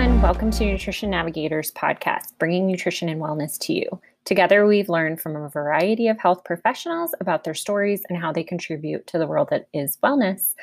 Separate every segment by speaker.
Speaker 1: everyone. Welcome to Nutrition Navigators podcast, bringing nutrition and wellness to you. Together, we've learned from a variety of health professionals about their stories and how they contribute to the world that is wellness.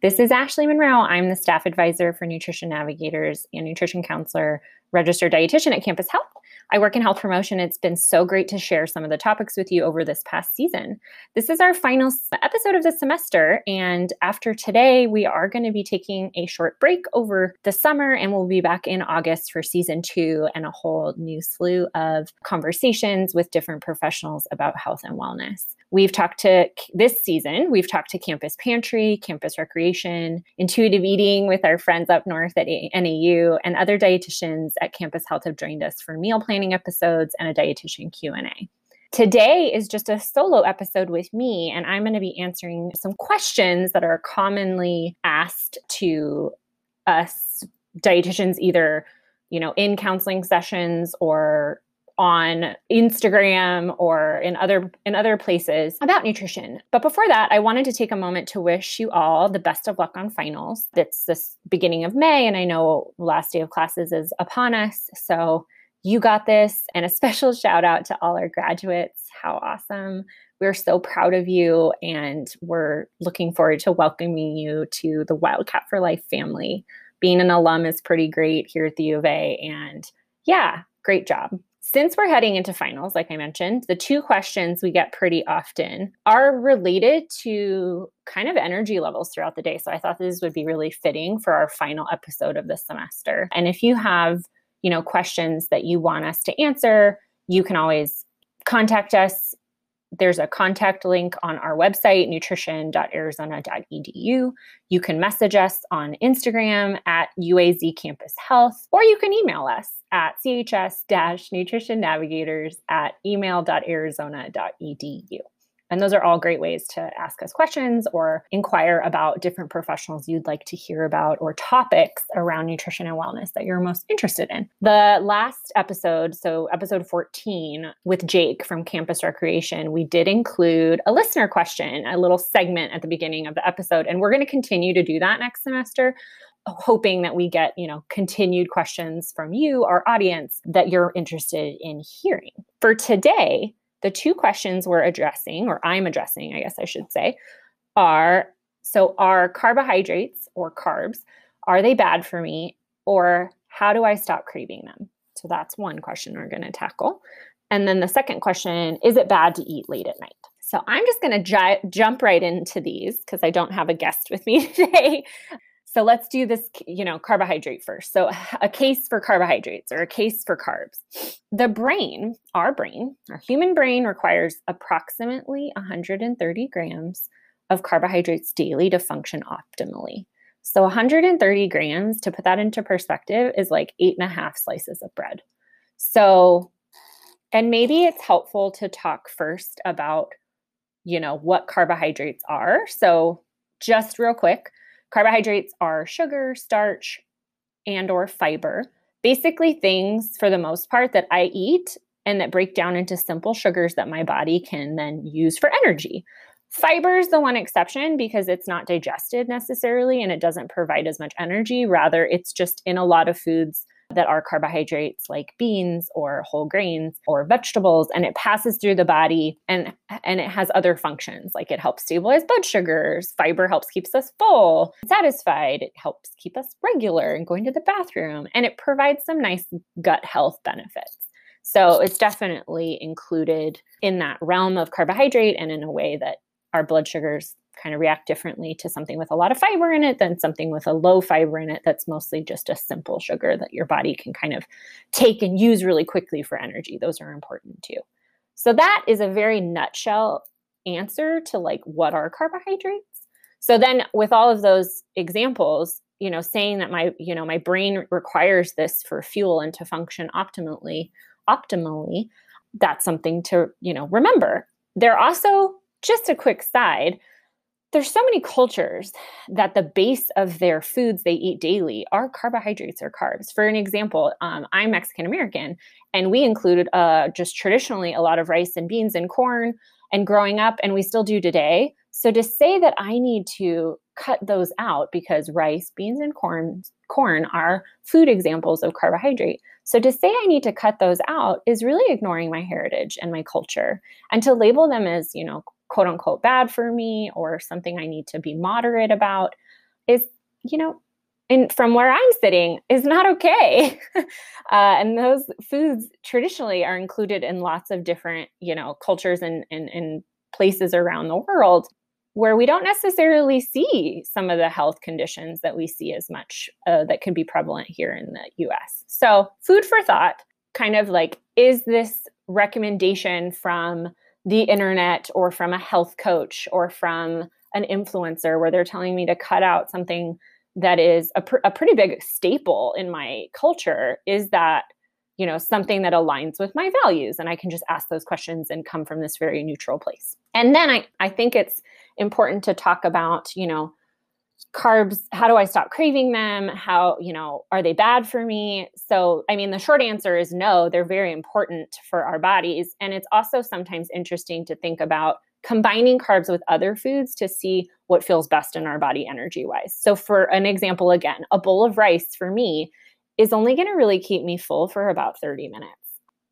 Speaker 1: This is Ashley Monroe. I'm the staff advisor for Nutrition Navigators and nutrition counselor, registered dietitian at Campus Health. I work in health promotion. It's been so great to share some of the topics with you over this past season. This is our final episode of the semester. And after today, we are going to be taking a short break over the summer and we'll be back in August for season two and a whole new slew of conversations with different professionals about health and wellness. We've talked to this season, we've talked to Campus Pantry, Campus Recreation, Intuitive Eating with our friends up north at NAU, and other dietitians at Campus Health have joined us for meal planning episodes and a dietitian Q&A. Today is just a solo episode with me, and I'm going to be answering some questions that are commonly asked to us dietitians, either you know in counseling sessions or on Instagram or in other in other places about nutrition. But before that, I wanted to take a moment to wish you all the best of luck on finals. It's this beginning of May and I know last day of classes is upon us. So you got this and a special shout out to all our graduates. How awesome. We're so proud of you and we're looking forward to welcoming you to the Wildcat for Life family. Being an alum is pretty great here at the U of A and yeah, great job. Since we're heading into finals, like I mentioned, the two questions we get pretty often are related to kind of energy levels throughout the day. So I thought this would be really fitting for our final episode of the semester. And if you have, you know, questions that you want us to answer, you can always contact us there's a contact link on our website, nutrition.arizona.edu. You can message us on Instagram at UAZ Campus Health, or you can email us at chs-nutritionnavigators at email.arizona.edu. And those are all great ways to ask us questions or inquire about different professionals you'd like to hear about or topics around nutrition and wellness that you're most interested in. The last episode, so episode 14 with Jake from Campus Recreation, we did include a listener question, a little segment at the beginning of the episode. And we're going to continue to do that next semester hoping that we get you know continued questions from you our audience that you're interested in hearing for today the two questions we're addressing, or I'm addressing, I guess I should say, are so are carbohydrates or carbs, are they bad for me? Or how do I stop craving them? So that's one question we're going to tackle. And then the second question is it bad to eat late at night? So I'm just going to j- jump right into these because I don't have a guest with me today. So let's do this, you know, carbohydrate first. So a case for carbohydrates or a case for carbs. The brain, our brain, our human brain requires approximately 130 grams of carbohydrates daily to function optimally. So 130 grams, to put that into perspective, is like eight and a half slices of bread. So, and maybe it's helpful to talk first about, you know, what carbohydrates are. So just real quick, Carbohydrates are sugar, starch, and or fiber. Basically things for the most part that I eat and that break down into simple sugars that my body can then use for energy. Fiber is the one exception because it's not digested necessarily and it doesn't provide as much energy. Rather, it's just in a lot of foods that are carbohydrates like beans or whole grains or vegetables and it passes through the body and and it has other functions. Like it helps stabilize blood sugars fiber helps keeps us full satisfied it helps keep us regular and going to the bathroom and it provides some nice gut health benefits. So it's definitely included in that realm of carbohydrate and in a way that our blood sugars kind of react differently to something with a lot of fiber in it than something with a low fiber in it that's mostly just a simple sugar that your body can kind of take and use really quickly for energy. Those are important too. So that is a very nutshell answer to like what are carbohydrates. So then with all of those examples, you know, saying that my, you know, my brain requires this for fuel and to function optimally, optimally, that's something to, you know, remember. There are also just a quick side, there's so many cultures that the base of their foods they eat daily are carbohydrates or carbs. For an example, um, I'm Mexican American, and we included uh, just traditionally a lot of rice and beans and corn and growing up, and we still do today. So to say that I need to cut those out because rice, beans, and corn corn are food examples of carbohydrate. So to say I need to cut those out is really ignoring my heritage and my culture. And to label them as, you know, quote unquote bad for me or something I need to be moderate about is, you know, and from where I'm sitting is not okay. uh, and those foods traditionally are included in lots of different, you know, cultures and, and, and places around the world where we don't necessarily see some of the health conditions that we see as much uh, that can be prevalent here in the US. So, food for thought kind of like, is this recommendation from the internet or from a health coach or from an influencer where they're telling me to cut out something that is a, pr- a pretty big staple in my culture is that you know something that aligns with my values and i can just ask those questions and come from this very neutral place. And then i i think it's important to talk about you know carbs how do i stop craving them? How you know are they bad for me? So i mean the short answer is no they're very important for our bodies. And it's also sometimes interesting to think about combining carbs with other foods to see what feels best in our body energy wise. So, for an example, again, a bowl of rice for me is only going to really keep me full for about 30 minutes,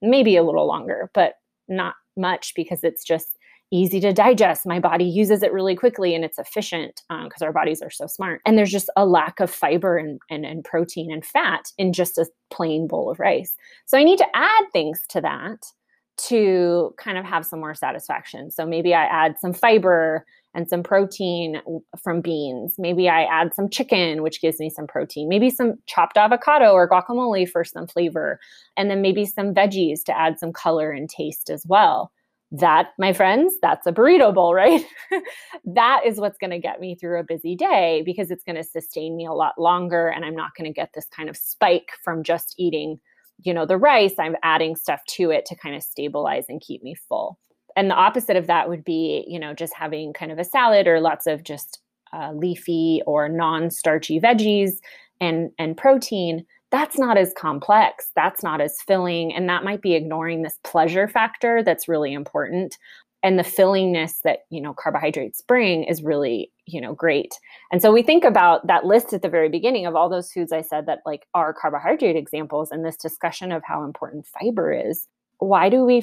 Speaker 1: maybe a little longer, but not much because it's just easy to digest. My body uses it really quickly and it's efficient because um, our bodies are so smart. And there's just a lack of fiber and, and, and protein and fat in just a plain bowl of rice. So I need to add things to that to kind of have some more satisfaction. So maybe I add some fiber and some protein from beans. Maybe I add some chicken, which gives me some protein. Maybe some chopped avocado or guacamole for some flavor. And then maybe some veggies to add some color and taste as well. That, my friends, that's a burrito bowl, right? that is what's going to get me through a busy day because it's going to sustain me a lot longer. And I'm not going to get this kind of spike from just eating you know, the rice, I'm adding stuff to it to kind of stabilize and keep me full. And the opposite of that would be, you know, just having kind of a salad or lots of just uh, leafy or non-starchy veggies and and protein. That's not as complex. That's not as filling, and that might be ignoring this pleasure factor that's really important and the fillingness that you know carbohydrates bring is really you know great and so we think about that list at the very beginning of all those foods i said that like are carbohydrate examples and this discussion of how important fiber is why do we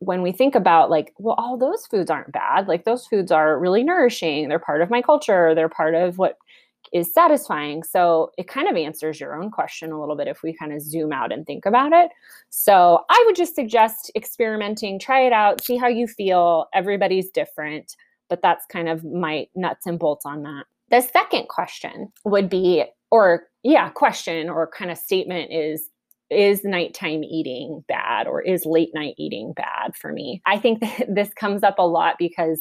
Speaker 1: when we think about like well all those foods aren't bad like those foods are really nourishing they're part of my culture they're part of what is satisfying. So it kind of answers your own question a little bit if we kind of zoom out and think about it. So I would just suggest experimenting, try it out, see how you feel. Everybody's different, but that's kind of my nuts and bolts on that. The second question would be, or yeah, question or kind of statement is is nighttime eating bad or is late night eating bad for me? I think that this comes up a lot because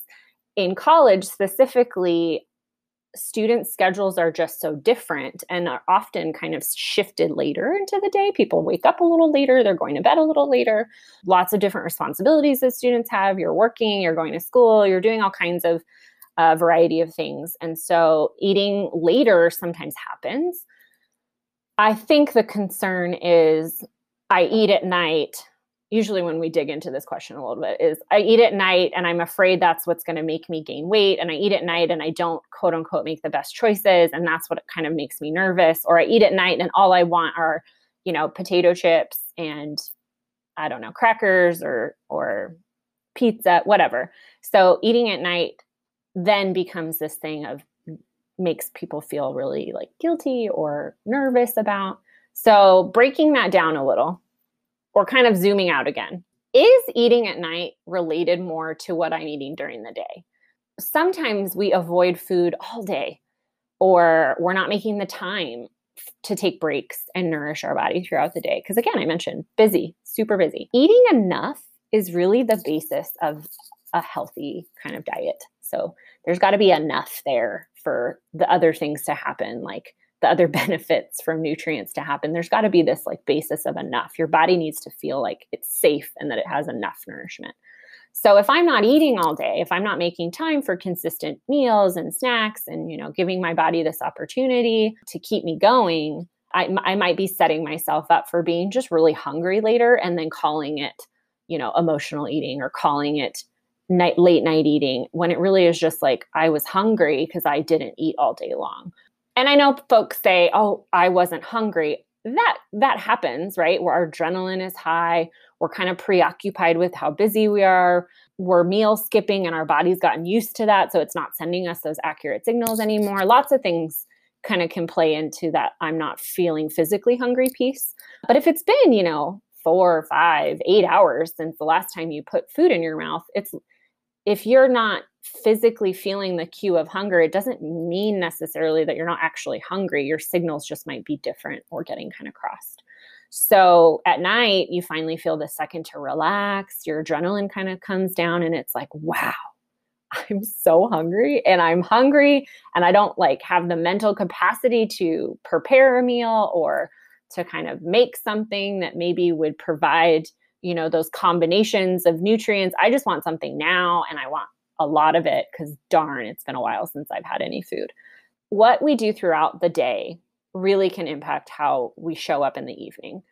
Speaker 1: in college specifically students' schedules are just so different and are often kind of shifted later into the day. People wake up a little later, they're going to bed a little later. Lots of different responsibilities that students have. You're working, you're going to school, you're doing all kinds of uh, variety of things. And so eating later sometimes happens. I think the concern is I eat at night usually when we dig into this question a little bit is I eat at night and I'm afraid that's what's going to make me gain weight and I eat at night and I don't quote unquote make the best choices and that's what kind of makes me nervous or I eat at night and all I want are you know potato chips and I don't know crackers or or pizza whatever. So eating at night then becomes this thing of makes people feel really like guilty or nervous about. So breaking that down a little or kind of zooming out again. Is eating at night related more to what I'm eating during the day? Sometimes we avoid food all day, or we're not making the time to take breaks and nourish our body throughout the day. Because again, I mentioned busy, super busy. Eating enough is really the basis of a healthy kind of diet. So there's got to be enough there for the other things to happen, like the other benefits from nutrients to happen there's got to be this like basis of enough your body needs to feel like it's safe and that it has enough nourishment so if i'm not eating all day if i'm not making time for consistent meals and snacks and you know giving my body this opportunity to keep me going I, I might be setting myself up for being just really hungry later and then calling it you know emotional eating or calling it night late night eating when it really is just like I was hungry because I didn't eat all day long. And I know folks say, "Oh, I wasn't hungry." That that happens, right? Where our adrenaline is high, we're kind of preoccupied with how busy we are, we're meal skipping and our body's gotten used to that, so it's not sending us those accurate signals anymore. Lots of things kind of can play into that I'm not feeling physically hungry piece. But if it's been, you know, four, five, eight hours since the last time you put food in your mouth, it's if you're not physically feeling the cue of hunger, it doesn't mean necessarily that you're not actually hungry. Your signals just might be different or getting kind of crossed. So at night, you finally feel the second to relax, your adrenaline kind of comes down, and it's like, wow, I'm so hungry and I'm hungry and I don't like have the mental capacity to prepare a meal or to kind of make something that maybe would provide you know those combinations of nutrients. I just want something now and i want a lot of it because darn it's been a while since i've had any food. What we do throughout the day really can impact how we show up in the evening.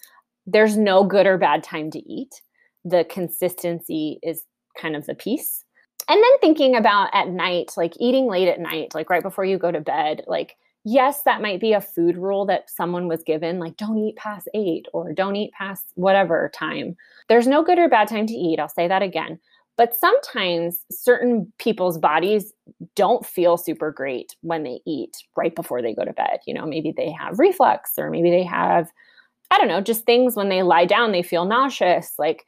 Speaker 1: There's no good or bad time to eat. The consistency is kind of the piece. And then thinking about at night like eating late at night like right before you go to bed like yes, that might be a food rule that someone was given, like don't eat past eight or don't eat past whatever time. There's no good or bad time to eat. I'll say that again. But sometimes certain people's bodies don't feel super great when they eat right before they go to bed. You know, maybe they have reflux or maybe they have, I don't know, just things when they lie down, they feel nauseous. Like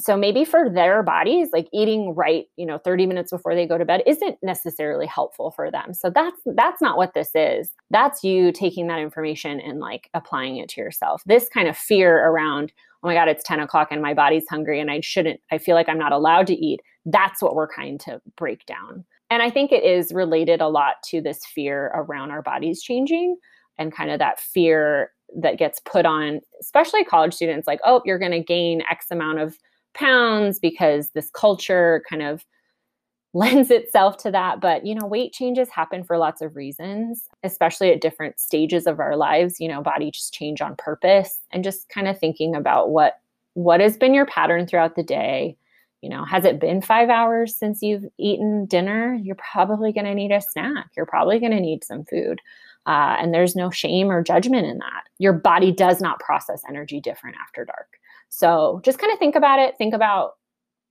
Speaker 1: so maybe for their bodies like eating right you know 30 minutes before they go to bed isn't necessarily helpful for them. So that's that's not what this is. That's you taking that information and like applying it to yourself. This kind of fear around oh my god it's 10 o'clock and my body's hungry and i shouldn't i feel like i'm not allowed to eat. That's what we're trying to break down. And i think it is related a lot to this fear around our bodies changing and kind of that fear that gets put on especially college students like oh you're going to gain x amount of pounds because this culture kind of lends itself to that but you know weight changes happen for lots of reasons especially at different stages of our lives you know bodies change on purpose and just kind of thinking about what what has been your pattern throughout the day. You know has it been 5 hours since you've eaten dinner? You're probably going to need a snack. You're probably going to need some food uh, and there's no shame or judgment in that. Your body does not process energy different after dark so just kind of think about it, think about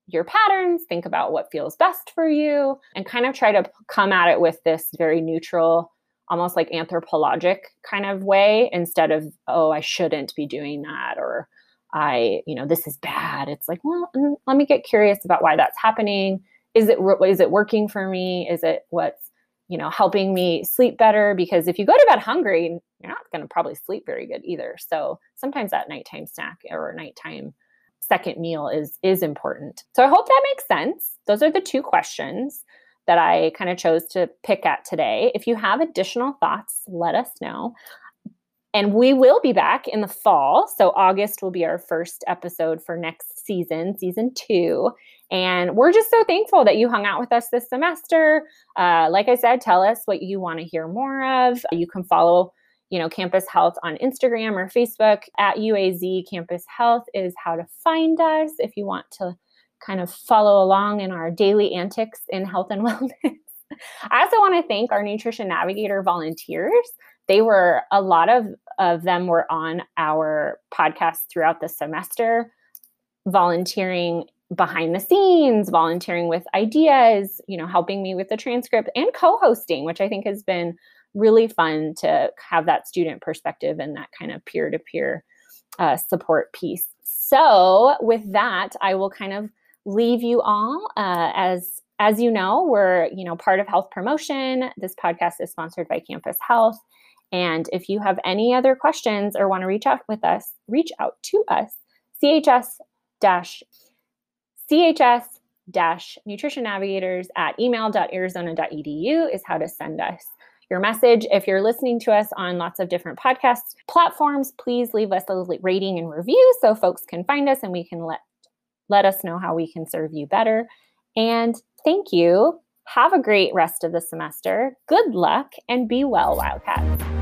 Speaker 1: your patterns, think about what feels best for you, and kind of try to come at it with this very neutral, almost like anthropologic kind of way instead of, oh, I shouldn't be doing that or I, you know, this is bad. It's like, well, mm, let me get curious about why that's happening. Is it is it working for me? Is it what's you know, helping me sleep better because if you go to bed hungry, you're not going to probably sleep very good either. So sometimes that nighttime snack or nighttime second meal is is important. So I hope that makes sense. Those are the two questions that I kind of chose to pick at today. If you have additional thoughts, let us know. And we will be back in the fall. So August will be our first episode for next season, season two. And we're just so thankful that you hung out with us this semester. Uh, like I said, tell us what you want to hear more of. You can follow, you know, Campus Health on Instagram or Facebook at UAZ Campus Health is how to find us if you want to kind of follow along in our daily antics in health and wellness. I also want to thank our Nutrition Navigator volunteers. They were a lot of of them were on our podcast throughout the semester volunteering behind the scenes, volunteering with ideas, you know, helping me with the transcript and co-hosting, which I think has been really fun to have that student perspective and that kind of peer-to-peer uh, support piece. So with that, I will kind of leave you all uh, as as you know, we're you know part of Health Promotion. This podcast is sponsored by Campus Health. And if you have any other questions or want to reach out with us, reach out to us. CHS chs nutrition navigators at email.arizona.edu is how to send us your message. If you're listening to us on lots of different podcast platforms, please leave us a rating and review so folks can find us and we can let let us know how we can serve you better. And thank you. Have a great rest of the semester. Good luck and be well, Wildcats.